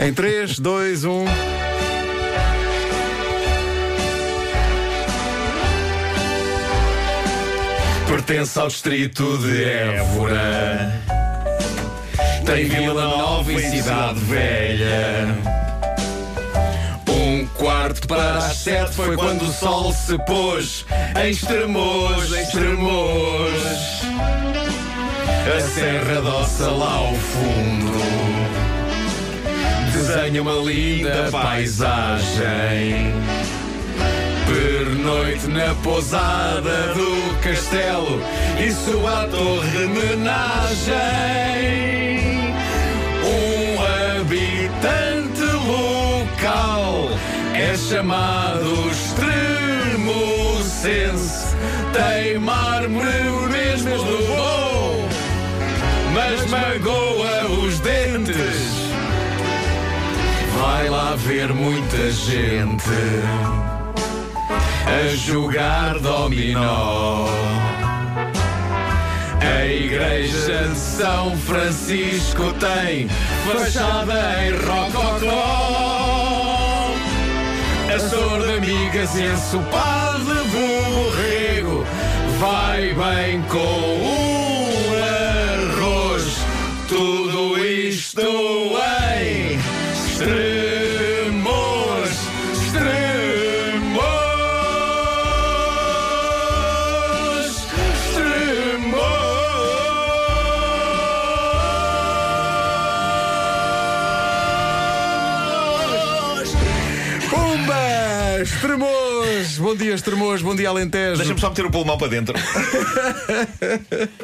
Em um. 3, 2, 1. Pertence ao distrito de Évora. Tem Vila Nova e Cidade Velha. Um quarto para as sete foi quando o sol se pôs em Estremoz, em Estremoz. A Serra doça lá ao fundo desenha uma linda paisagem. Pernoite na pousada do castelo e sua torre homenagem. Um habitante local é chamado extremocense. Tem mármore mesmo do bom, mas magoa os dentes. Vai lá ver muita gente a jogar dominó. A igreja de São Francisco tem fachada em rococó. A sorda amigas e ensopado de borrego vai bem com o extremos, extremos, extremos. Pumba! Extremoz! Bom dia, Extremoz. Bom dia, Alentejo. Deixa-me só meter o pulmão para dentro.